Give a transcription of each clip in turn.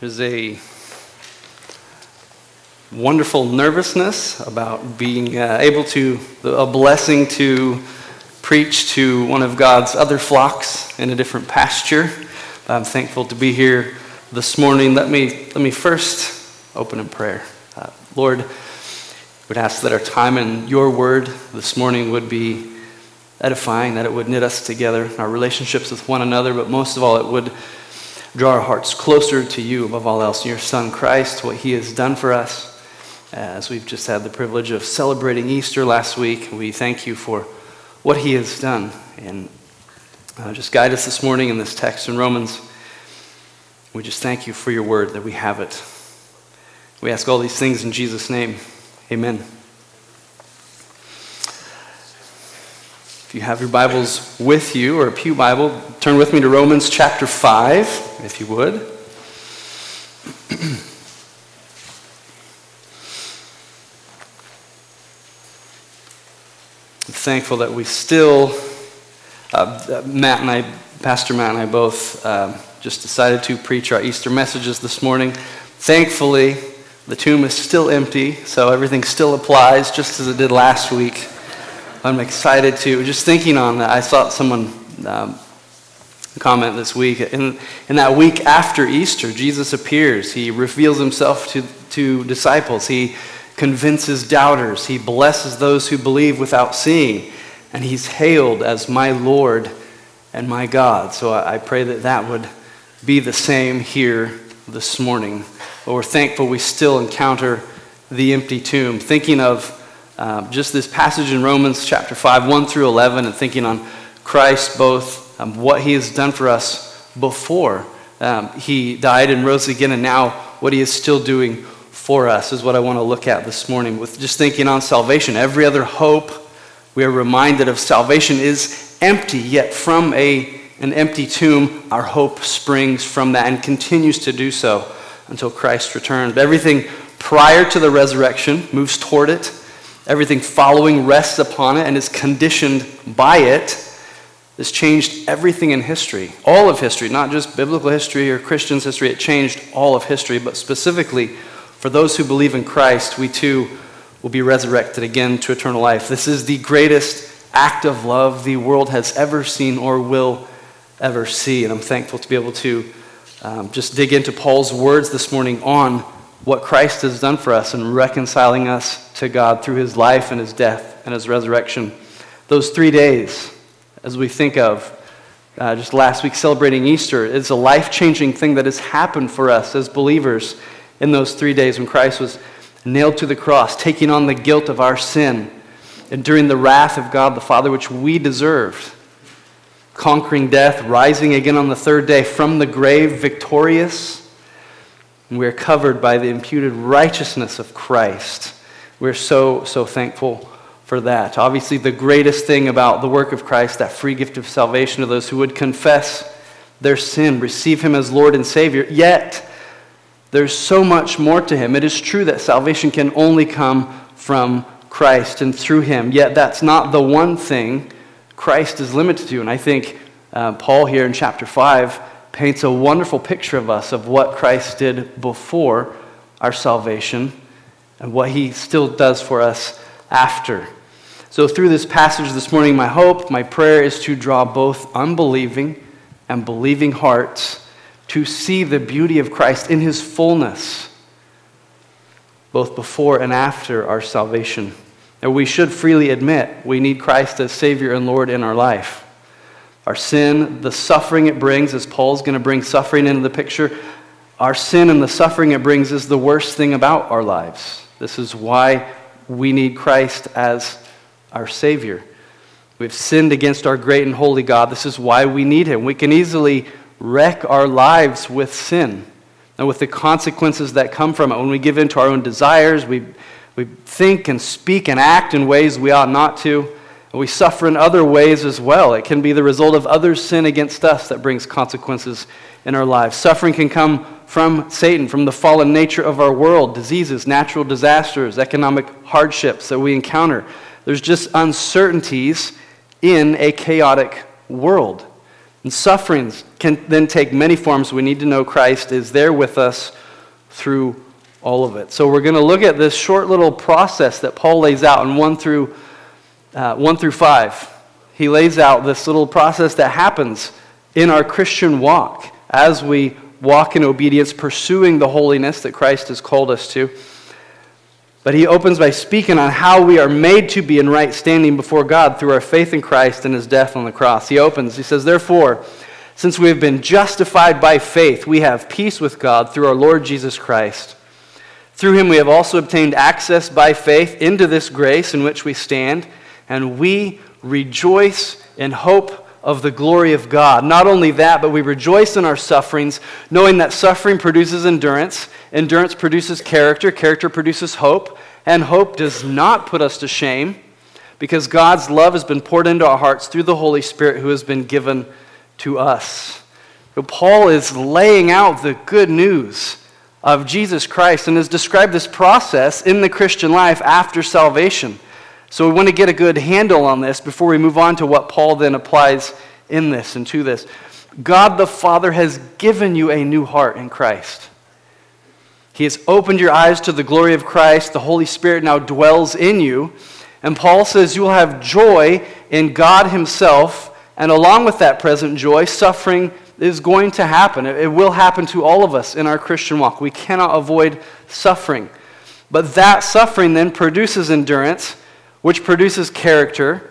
There's a wonderful nervousness about being uh, able to, a blessing to preach to one of God's other flocks in a different pasture. I'm thankful to be here this morning. Let me, let me first open in prayer. Uh, Lord, would ask that our time in your word this morning would be edifying, that it would knit us together, our relationships with one another, but most of all, it would draw our hearts closer to you above all else, your Son Christ, what he has done for us. As we've just had the privilege of celebrating Easter last week, we thank you for what he has done. And uh, just guide us this morning in this text in Romans. We just thank you for your word that we have it. We ask all these things in Jesus' name. Amen. If you have your Bibles with you or a Pew Bible, turn with me to Romans chapter 5, if you would. I'm thankful that we still, uh, Matt and I, Pastor Matt and I both uh, just decided to preach our Easter messages this morning. Thankfully, the tomb is still empty, so everything still applies just as it did last week. I'm excited to, just thinking on that, I saw someone um, comment this week. In, in that week after Easter, Jesus appears. He reveals himself to, to disciples. He convinces doubters. He blesses those who believe without seeing. And he's hailed as my Lord and my God. So I, I pray that that would be the same here this morning. But we're thankful we still encounter the empty tomb. Thinking of uh, just this passage in Romans chapter 5, 1 through 11, and thinking on Christ, both um, what he has done for us before um, he died and rose again, and now what he is still doing for us is what I want to look at this morning with just thinking on salvation. Every other hope, we are reminded of salvation is empty, yet from a, an empty tomb, our hope springs from that and continues to do so until Christ returns. Everything prior to the resurrection moves toward it, everything following rests upon it and is conditioned by it. This changed everything in history, all of history, not just biblical history or Christians' history. It changed all of history, but specifically for those who believe in Christ, we too will be resurrected again to eternal life. This is the greatest act of love the world has ever seen or will ever see. And I'm thankful to be able to um, just dig into Paul's words this morning on what Christ has done for us and reconciling us to God through his life and his death and his resurrection. Those three days, as we think of uh, just last week celebrating Easter, is a life changing thing that has happened for us as believers in those three days when Christ was nailed to the cross, taking on the guilt of our sin, enduring the wrath of God the Father, which we deserved, conquering death, rising again on the third day from the grave, victorious. And we are covered by the imputed righteousness of Christ. We're so, so thankful for that. Obviously, the greatest thing about the work of Christ, that free gift of salvation to those who would confess their sin, receive Him as Lord and Savior, yet there's so much more to him. It is true that salvation can only come from Christ and through him, yet that's not the one thing Christ is limited to. And I think uh, Paul here in chapter 5 paints a wonderful picture of us of what Christ did before our salvation and what he still does for us after. So, through this passage this morning, my hope, my prayer is to draw both unbelieving and believing hearts to see the beauty of Christ in his fullness, both before and after our salvation. And we should freely admit we need Christ as Savior and Lord in our life. Our sin, the suffering it brings, as Paul's going to bring suffering into the picture, our sin and the suffering it brings is the worst thing about our lives. This is why we need Christ as our Savior. We've sinned against our great and holy God. This is why we need Him. We can easily wreck our lives with sin and with the consequences that come from it. When we give in to our own desires, we, we think and speak and act in ways we ought not to. We suffer in other ways as well. It can be the result of others' sin against us that brings consequences in our lives. Suffering can come from Satan, from the fallen nature of our world, diseases, natural disasters, economic hardships that we encounter. There's just uncertainties in a chaotic world. And sufferings can then take many forms. We need to know Christ is there with us through all of it. So we're going to look at this short little process that Paul lays out in 1 through, uh, 1 through 5. He lays out this little process that happens in our Christian walk as we walk in obedience, pursuing the holiness that Christ has called us to. But he opens by speaking on how we are made to be in right standing before God through our faith in Christ and his death on the cross. He opens, he says, Therefore, since we have been justified by faith, we have peace with God through our Lord Jesus Christ. Through him we have also obtained access by faith into this grace in which we stand, and we rejoice in hope of the glory of God. Not only that, but we rejoice in our sufferings, knowing that suffering produces endurance, endurance produces character, character produces hope, and hope does not put us to shame because God's love has been poured into our hearts through the Holy Spirit who has been given to us. So Paul is laying out the good news of Jesus Christ and has described this process in the Christian life after salvation. So we want to get a good handle on this before we move on to what Paul then applies in this and to this. God the Father has given you a new heart in Christ. He has opened your eyes to the glory of Christ. The Holy Spirit now dwells in you. And Paul says you will have joy in God Himself. And along with that present joy, suffering is going to happen. It will happen to all of us in our Christian walk. We cannot avoid suffering. But that suffering then produces endurance which produces character,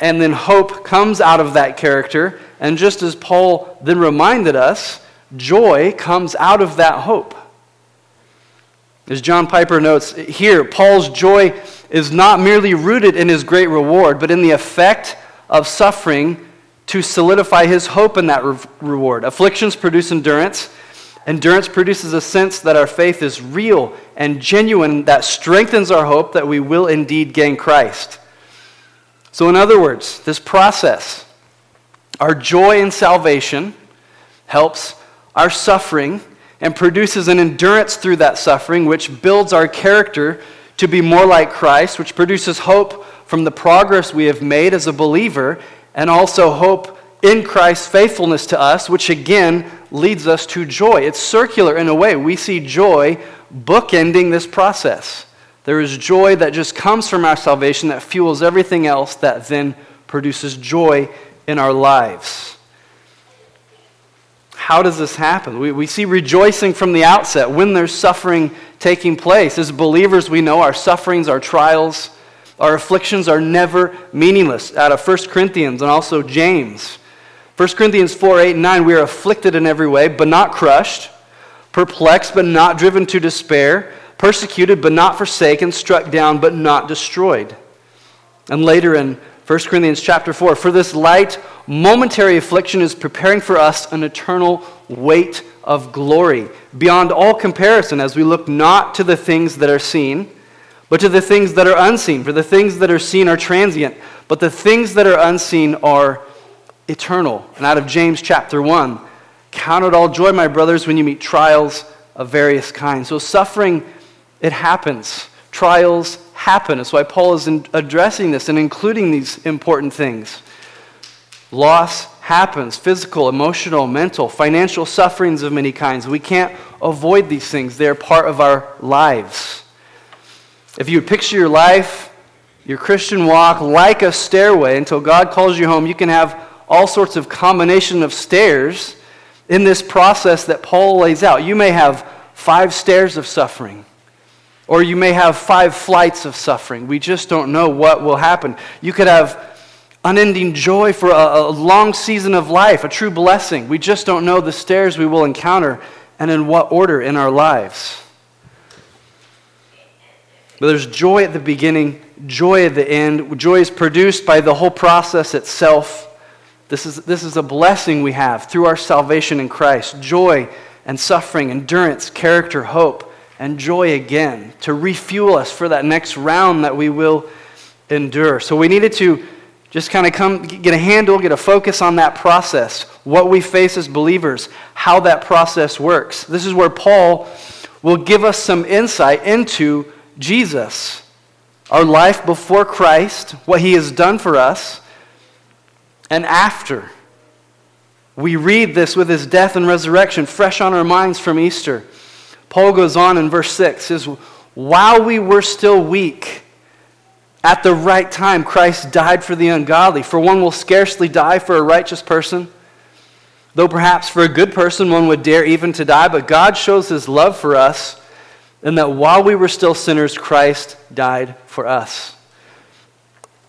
and then hope comes out of that character. And just as Paul then reminded us, joy comes out of that hope. As John Piper notes here, Paul's joy is not merely rooted in his great reward, but in the effect of suffering to solidify his hope in that re- reward. Afflictions produce endurance. Endurance produces a sense that our faith is real and genuine, that strengthens our hope that we will indeed gain Christ. So, in other words, this process, our joy in salvation, helps our suffering and produces an endurance through that suffering, which builds our character to be more like Christ, which produces hope from the progress we have made as a believer, and also hope in Christ's faithfulness to us, which again leads us to joy. It's circular in a way. We see joy bookending this process. There is joy that just comes from our salvation that fuels everything else that then produces joy in our lives. How does this happen? We, we see rejoicing from the outset when there's suffering taking place. As believers, we know our sufferings, our trials, our afflictions are never meaningless. Out of 1 Corinthians and also James. 1 Corinthians 4 8 and 9, we are afflicted in every way, but not crushed, perplexed, but not driven to despair, persecuted, but not forsaken, struck down, but not destroyed. And later in 1 Corinthians chapter 4, for this light, momentary affliction is preparing for us an eternal weight of glory, beyond all comparison, as we look not to the things that are seen, but to the things that are unseen. For the things that are seen are transient, but the things that are unseen are eternal. And out of James chapter 1, count it all joy, my brothers, when you meet trials of various kinds. So suffering, it happens. Trials happen. That's why Paul is addressing this and including these important things. Loss happens physical, emotional, mental, financial sufferings of many kinds. We can't avoid these things, they're part of our lives. If you picture your life, your Christian walk, like a stairway until God calls you home, you can have all sorts of combination of stairs in this process that Paul lays out. You may have five stairs of suffering, or you may have five flights of suffering. We just don't know what will happen. You could have unending joy for a, a long season of life, a true blessing. We just don't know the stairs we will encounter and in what order in our lives. But there's joy at the beginning, joy at the end. Joy is produced by the whole process itself. This is, this is a blessing we have through our salvation in Christ joy and suffering, endurance, character, hope, and joy again to refuel us for that next round that we will endure. So we needed to just kind of come get a handle, get a focus on that process, what we face as believers, how that process works. This is where Paul will give us some insight into Jesus, our life before Christ, what he has done for us and after. We read this with his death and resurrection fresh on our minds from Easter. Paul goes on in verse 6 says, While we were still weak, at the right time, Christ died for the ungodly. For one will scarcely die for a righteous person, though perhaps for a good person one would dare even to die. But God shows his love for us in that while we were still sinners, Christ died for us.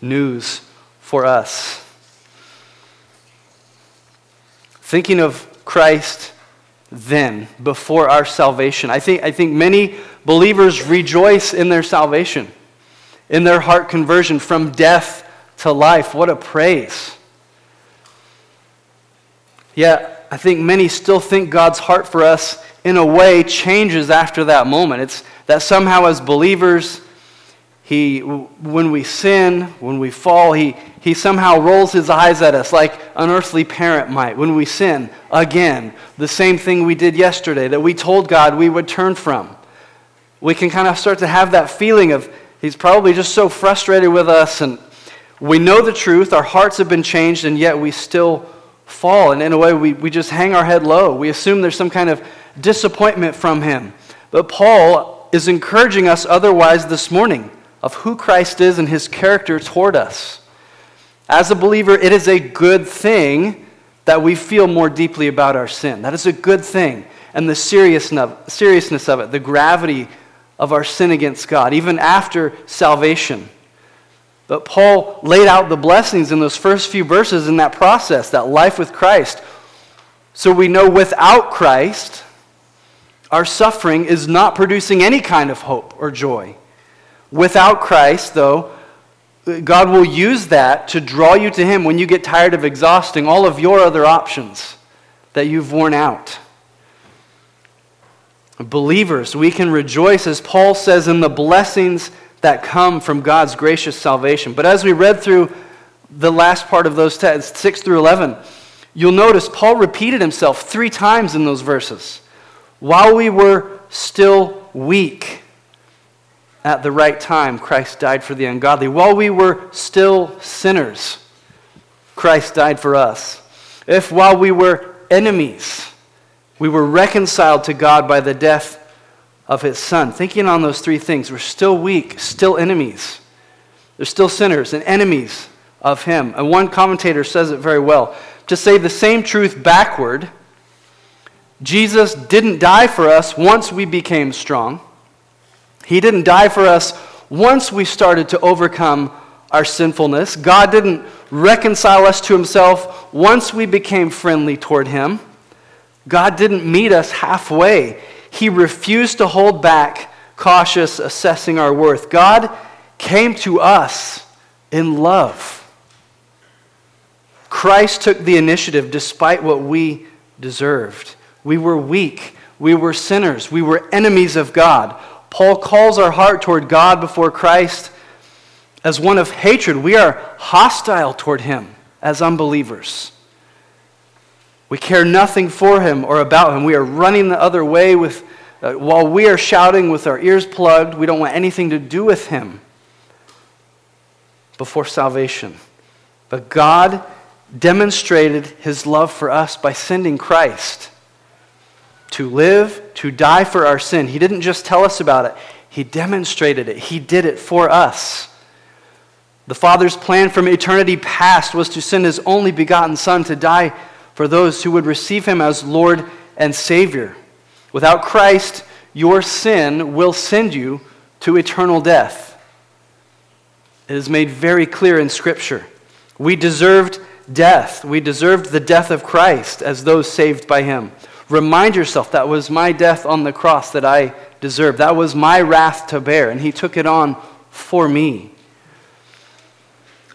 news for us. Thinking of Christ then, before our salvation, I think, I think many believers rejoice in their salvation, in their heart conversion from death to life. What a praise. Yet, I think many still think God's heart for us, in a way, changes after that moment. It's that somehow, as believers, he, when we sin, when we fall, he, he somehow rolls his eyes at us like an earthly parent might. When we sin, again, the same thing we did yesterday that we told God we would turn from. We can kind of start to have that feeling of he's probably just so frustrated with us, and we know the truth, our hearts have been changed, and yet we still fall. And in a way, we, we just hang our head low. We assume there's some kind of disappointment from him. But Paul is encouraging us otherwise this morning of who Christ is and his character toward us. As a believer, it is a good thing that we feel more deeply about our sin. That is a good thing. And the seriousness of it, the gravity of our sin against God, even after salvation. But Paul laid out the blessings in those first few verses in that process, that life with Christ. So we know without Christ, our suffering is not producing any kind of hope or joy. Without Christ, though, God will use that to draw you to Him when you get tired of exhausting all of your other options that you've worn out. Believers, we can rejoice, as Paul says, in the blessings that come from God's gracious salvation. But as we read through the last part of those texts, 6 through 11, you'll notice Paul repeated himself three times in those verses. While we were still weak, at the right time, Christ died for the ungodly. While we were still sinners, Christ died for us. If while we were enemies, we were reconciled to God by the death of his son. Thinking on those three things, we're still weak, still enemies. They're still sinners and enemies of him. And one commentator says it very well. To say the same truth backward, Jesus didn't die for us once we became strong. He didn't die for us once we started to overcome our sinfulness. God didn't reconcile us to himself once we became friendly toward him. God didn't meet us halfway. He refused to hold back, cautious, assessing our worth. God came to us in love. Christ took the initiative despite what we deserved. We were weak. We were sinners. We were enemies of God. Paul calls our heart toward God before Christ as one of hatred. We are hostile toward him as unbelievers. We care nothing for him or about him. We are running the other way with, uh, while we are shouting with our ears plugged. We don't want anything to do with him before salvation. But God demonstrated his love for us by sending Christ to live, to die for our sin. He didn't just tell us about it, He demonstrated it. He did it for us. The Father's plan from eternity past was to send His only begotten Son to die for those who would receive Him as Lord and Savior. Without Christ, your sin will send you to eternal death. It is made very clear in Scripture. We deserved death. We deserved the death of Christ as those saved by Him. Remind yourself that was my death on the cross that I deserved. That was my wrath to bear, and He took it on for me.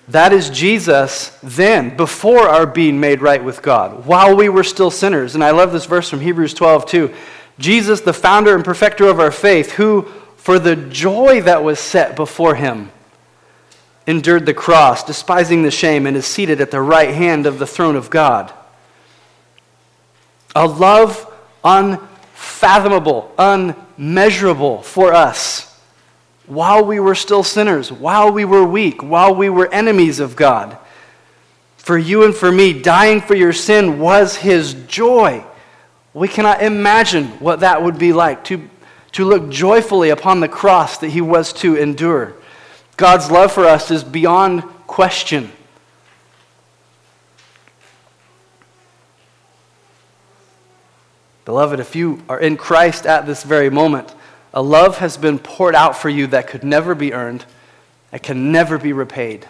That is Jesus then, before our being made right with God, while we were still sinners. And I love this verse from Hebrews 12 too. Jesus, the founder and perfecter of our faith, who, for the joy that was set before him, endured the cross, despising the shame, and is seated at the right hand of the throne of God. A love unfathomable, unmeasurable for us while we were still sinners, while we were weak, while we were enemies of God. For you and for me, dying for your sin was his joy. We cannot imagine what that would be like to, to look joyfully upon the cross that he was to endure. God's love for us is beyond question. Beloved, if you are in Christ at this very moment, a love has been poured out for you that could never be earned, that can never be repaid.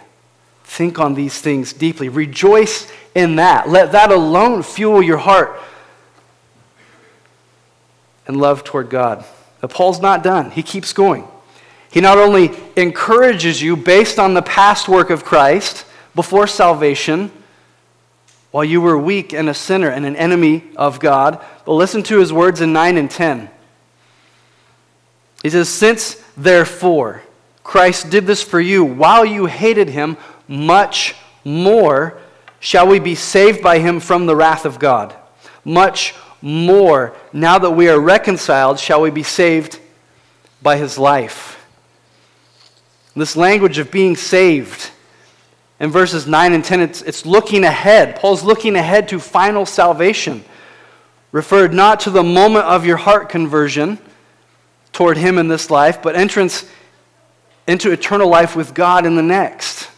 Think on these things deeply. Rejoice in that. Let that alone fuel your heart and love toward God. But Paul's not done, he keeps going. He not only encourages you based on the past work of Christ before salvation, while you were weak and a sinner and an enemy of God, but listen to his words in 9 and 10. He says, Since therefore Christ did this for you while you hated him, much more shall we be saved by him from the wrath of God. Much more, now that we are reconciled, shall we be saved by his life. This language of being saved in verses 9 and 10, it's, it's looking ahead. Paul's looking ahead to final salvation, referred not to the moment of your heart conversion toward him in this life, but entrance into eternal life with God in the next.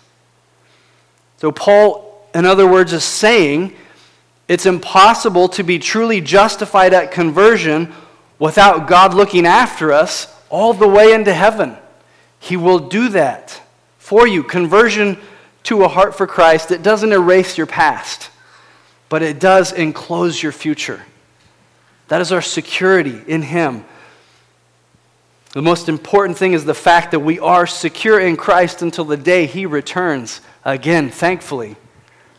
So, Paul, in other words, is saying it's impossible to be truly justified at conversion without God looking after us all the way into heaven. He will do that for you. Conversion to a heart for Christ, it doesn't erase your past, but it does enclose your future. That is our security in Him. The most important thing is the fact that we are secure in Christ until the day He returns again, thankfully.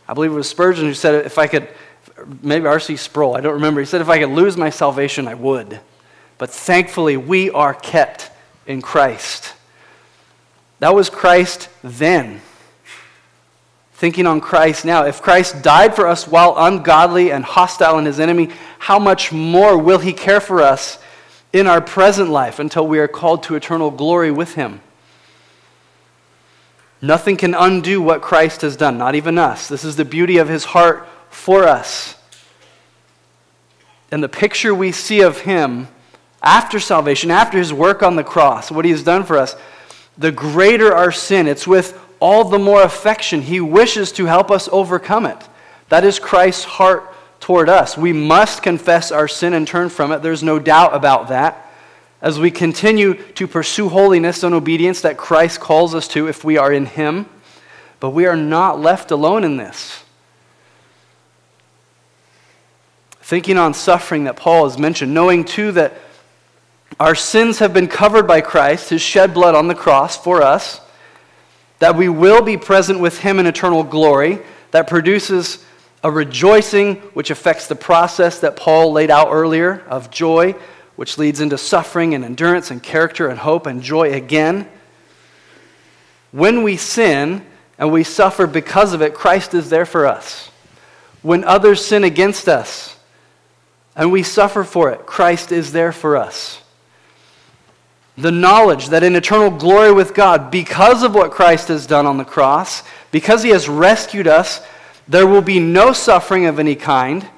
I believe it was Spurgeon who said, if I could, maybe R.C. Sproul, I don't remember. He said, if I could lose my salvation, I would. But thankfully, we are kept in Christ. That was Christ then. Thinking on Christ now. If Christ died for us while ungodly and hostile and his enemy, how much more will he care for us in our present life until we are called to eternal glory with him? Nothing can undo what Christ has done, not even us. This is the beauty of his heart for us. And the picture we see of him after salvation, after his work on the cross, what he has done for us, the greater our sin, it's with all the more affection he wishes to help us overcome it. That is Christ's heart toward us. We must confess our sin and turn from it. There's no doubt about that. As we continue to pursue holiness and obedience that Christ calls us to if we are in him, but we are not left alone in this. Thinking on suffering that Paul has mentioned, knowing too that our sins have been covered by Christ, his shed blood on the cross for us, that we will be present with him in eternal glory, that produces a rejoicing which affects the process that Paul laid out earlier of joy, which leads into suffering and endurance and character and hope and joy again. When we sin and we suffer because of it, Christ is there for us. When others sin against us and we suffer for it, Christ is there for us the knowledge that in eternal glory with God, because of what Christ has done on the cross, because he has rescued us, there will be no suffering of any kind.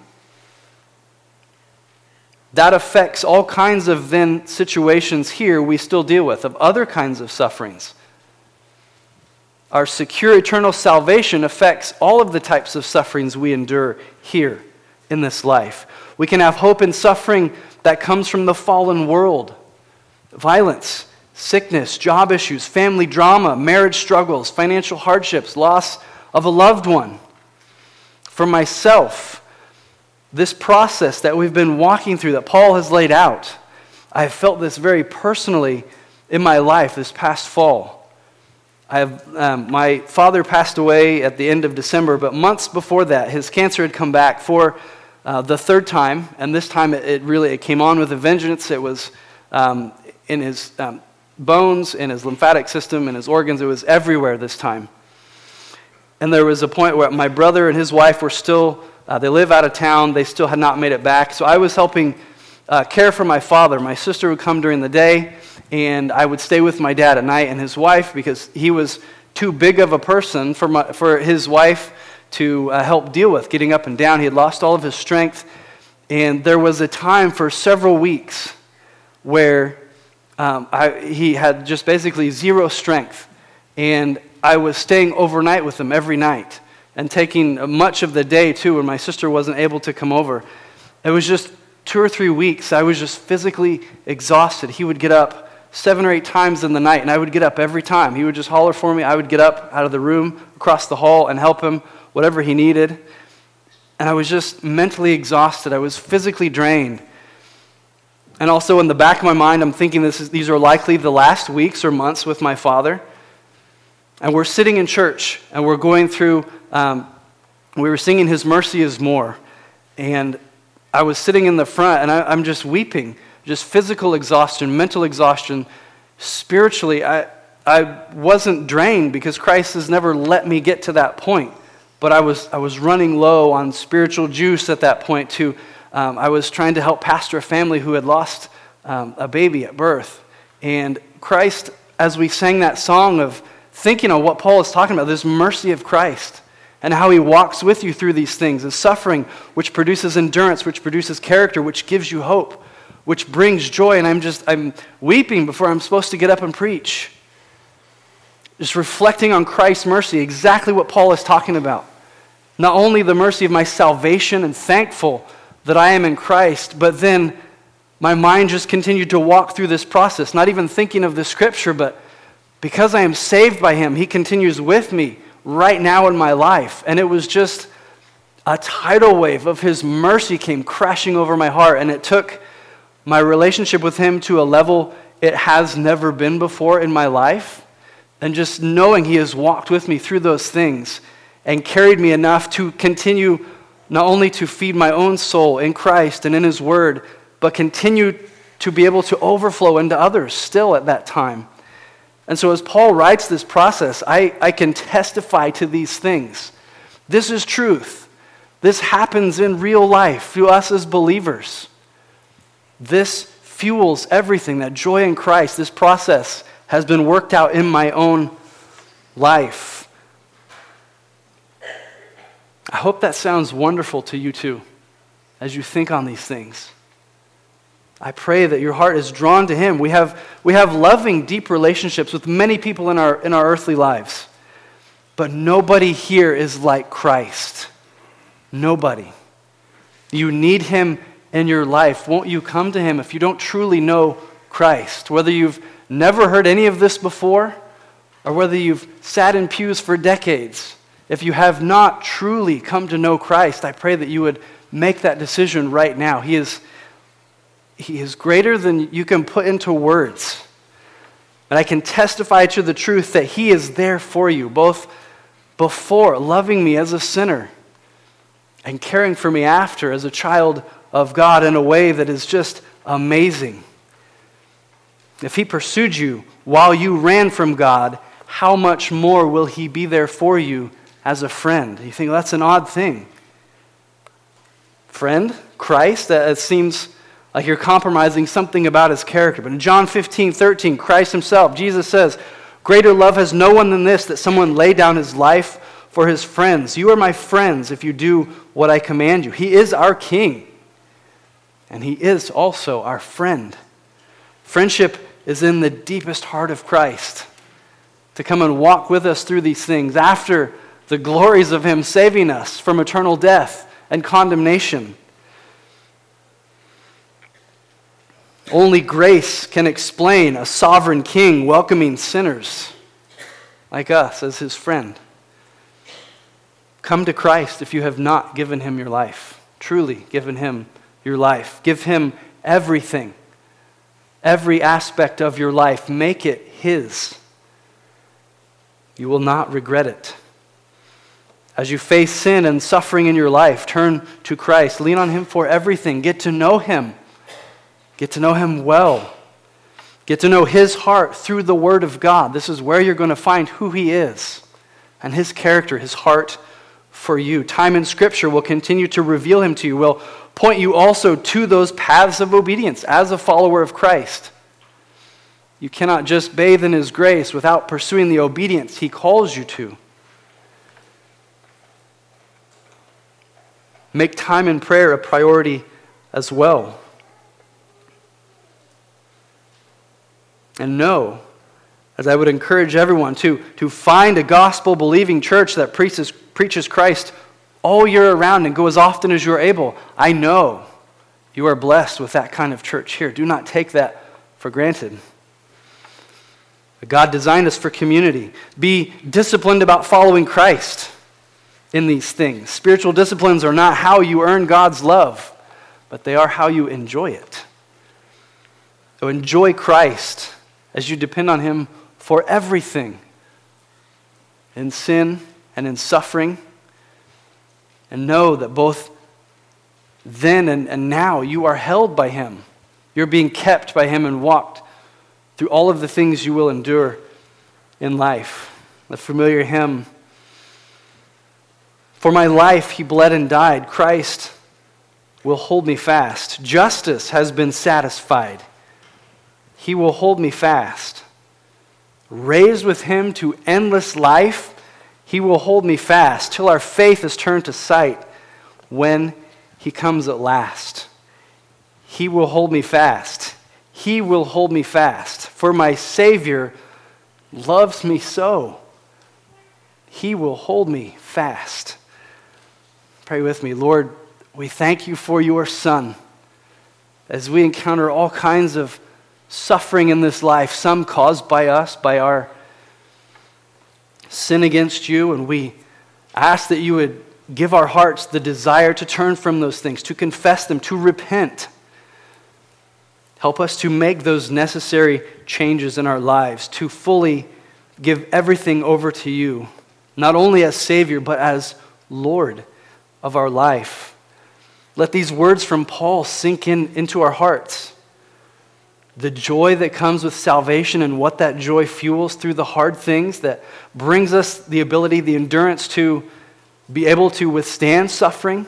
That affects all kinds of then situations here we still deal with, of other kinds of sufferings. Our secure eternal salvation affects all of the types of sufferings we endure here in this life. We can have hope in suffering that comes from the fallen world violence, sickness, job issues, family drama, marriage struggles, financial hardships, loss of a loved one. For myself, this process that we've been walking through, that Paul has laid out, I have felt this very personally in my life this past fall. I have, um, my father passed away at the end of December, but months before that, his cancer had come back for uh, the third time, and this time it, it, really it came on with a vengeance. It was um, in his um, bones, in his lymphatic system, in his organs. It was everywhere this time. And there was a point where my brother and his wife were still, uh, they live out of town. They still had not made it back. So I was helping uh, care for my father. My sister would come during the day and I would stay with my dad at night and his wife because he was too big of a person for, my, for his wife to uh, help deal with getting up and down. He had lost all of his strength, and there was a time for several weeks where um, I, he had just basically zero strength, and I was staying overnight with him every night and taking much of the day too when my sister wasn't able to come over. It was just two or three weeks. I was just physically exhausted. He would get up seven or eight times in the night, and I would get up every time. He would just holler for me. I would get up out of the room, across the hall, and help him whatever he needed. And I was just mentally exhausted. I was physically drained. And also, in the back of my mind, I'm thinking this is, these are likely the last weeks or months with my father. And we're sitting in church, and we're going through, um, we were singing His Mercy is More. And I was sitting in the front, and I, I'm just weeping just physical exhaustion, mental exhaustion. Spiritually, I, I wasn't drained because Christ has never let me get to that point. But I was, I was running low on spiritual juice at that point, too. Um, I was trying to help pastor a family who had lost um, a baby at birth. And Christ, as we sang that song of thinking of what Paul is talking about, this mercy of Christ and how he walks with you through these things, the suffering which produces endurance, which produces character, which gives you hope which brings joy, and I'm just, I'm weeping before I'm supposed to get up and preach. Just reflecting on Christ's mercy, exactly what Paul is talking about. Not only the mercy of my salvation and thankful that I am in Christ, but then my mind just continued to walk through this process, not even thinking of the scripture, but because I am saved by Him, He continues with me right now in my life. And it was just a tidal wave of His mercy came crashing over my heart, and it took my relationship with Him to a level it has never been before in my life. And just knowing He has walked with me through those things and carried me enough to continue not only to feed my own soul in Christ and in His Word, but continue to be able to overflow into others still at that time. And so, as Paul writes this process, I, I can testify to these things. This is truth. This happens in real life to us as believers. This fuels everything. That joy in Christ, this process has been worked out in my own life. I hope that sounds wonderful to you too as you think on these things. I pray that your heart is drawn to Him. We have, we have loving, deep relationships with many people in our, in our earthly lives, but nobody here is like Christ. Nobody. You need Him in your life, won't you come to Him if you don't truly know Christ? Whether you've never heard any of this before, or whether you've sat in pews for decades, if you have not truly come to know Christ, I pray that you would make that decision right now. He is, he is greater than you can put into words. And I can testify to the truth that He is there for you, both before loving me as a sinner and caring for me after as a child of God in a way that is just amazing. If He pursued you while you ran from God, how much more will He be there for you as a friend? You think well, that's an odd thing. Friend, Christ, that seems like you're compromising something about His character. But in John 15, 13, Christ Himself, Jesus says, Greater love has no one than this, that someone lay down his life for his friends. You are my friends if you do what I command you. He is our King and He is also our friend. Friendship is in the deepest heart of Christ to come and walk with us through these things after the glories of Him saving us from eternal death and condemnation. Only grace can explain a sovereign king welcoming sinners like us as his friend. Come to Christ if you have not given him your life, truly given him your life. Give Him everything, every aspect of your life. Make it His. You will not regret it. As you face sin and suffering in your life, turn to Christ. Lean on Him for everything. Get to know Him. Get to know Him well. Get to know His heart through the Word of God. This is where you're going to find who He is and His character, His heart for you. Time in Scripture will continue to reveal Him to you, will point you also to those paths of obedience as a follower of Christ. You cannot just bathe in His grace without pursuing the obedience He calls you to. Make time in prayer a priority as well. And know, as I would encourage everyone to, to find a gospel believing church that preaches, preaches Christ all year around and go as often as you're able. I know you are blessed with that kind of church here. Do not take that for granted. God designed us for community. Be disciplined about following Christ in these things. Spiritual disciplines are not how you earn God's love, but they are how you enjoy it. So enjoy Christ as you depend on Him for everything in sin and in suffering and know that both then and, and now you are held by Him. You're being kept by Him and walked through all of the things you will endure in life. The familiar hymn For my life He bled and died. Christ will hold me fast. Justice has been satisfied. He will hold me fast. Raised with Him to endless life he will hold me fast till our faith is turned to sight when He comes at last. He will hold me fast. He will hold me fast. For my Savior loves me so. He will hold me fast. Pray with me. Lord, we thank you for your Son. As we encounter all kinds of suffering in this life, some caused by us, by our sin against you, and we ask that you would give our hearts the desire to turn from those things, to confess them, to repent. Help us to make those necessary changes in our lives, to fully give everything over to you, not only as Savior, but as Lord of our life. Let these words from Paul sink in into our hearts the joy that comes with salvation and what that joy fuels through the hard things that brings us the ability, the endurance to be able to withstand suffering,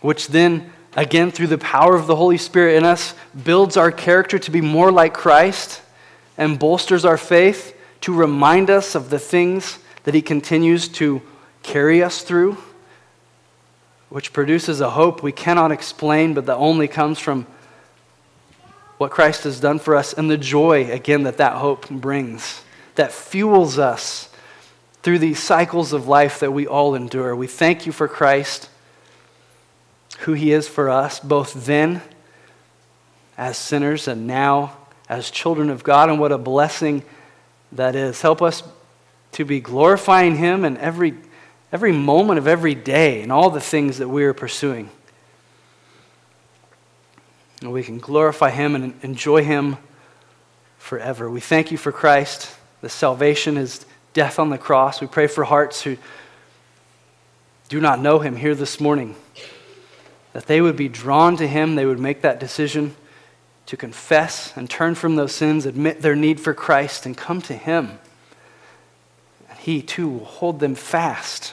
which then, again, through the power of the Holy Spirit in us, builds our character to be more like Christ and bolsters our faith to remind us of the things that He continues to carry us through, which produces a hope we cannot explain, but that only comes from what Christ has done for us and the joy, again, that that hope brings, that fuels us through these cycles of life that we all endure. We thank you for Christ, who he is for us, both then as sinners and now as children of God, and what a blessing that is. Help us to be glorifying him in every, every moment of every day and all the things that we are pursuing. And we can glorify Him and enjoy Him forever. We thank you for Christ, the salvation, His death on the cross. We pray for hearts who do not know Him here this morning, that they would be drawn to Him, they would make that decision to confess and turn from those sins, admit their need for Christ, and come to Him. And He too will hold them fast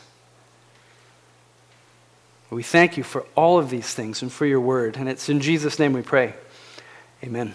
we thank you for all of these things and for your word. And it's in Jesus' name we pray. Amen.